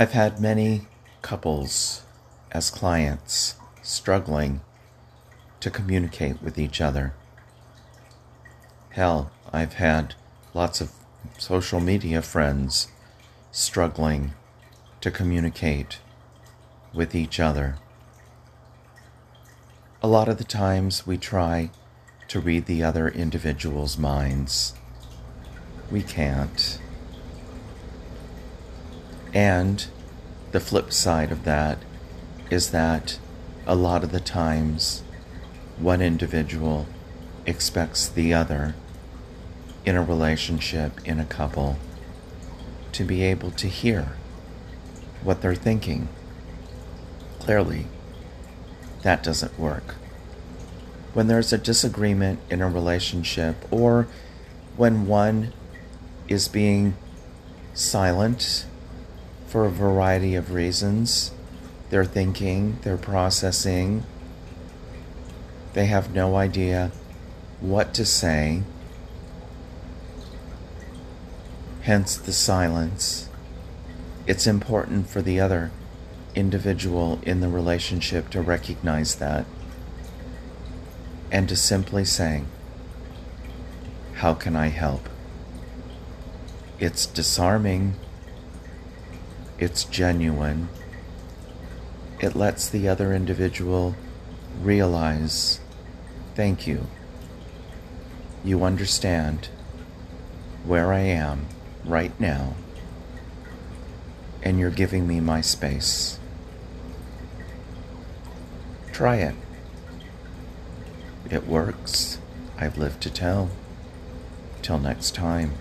I've had many couples as clients struggling to communicate with each other. Hell, I've had lots of social media friends struggling to communicate with each other. A lot of the times we try to read the other individual's minds. We can't. And the flip side of that is that a lot of the times one individual expects the other in a relationship, in a couple, to be able to hear what they're thinking. Clearly, that doesn't work. When there's a disagreement in a relationship, or when one is being silent for a variety of reasons, they're thinking, they're processing, they have no idea what to say, hence the silence. It's important for the other individual in the relationship to recognize that and to simply say, How can I help? It's disarming, it's genuine, it lets the other individual realize, Thank you. You understand where I am right now, and you're giving me my space. Try it. It works. I've lived to tell. Till next time.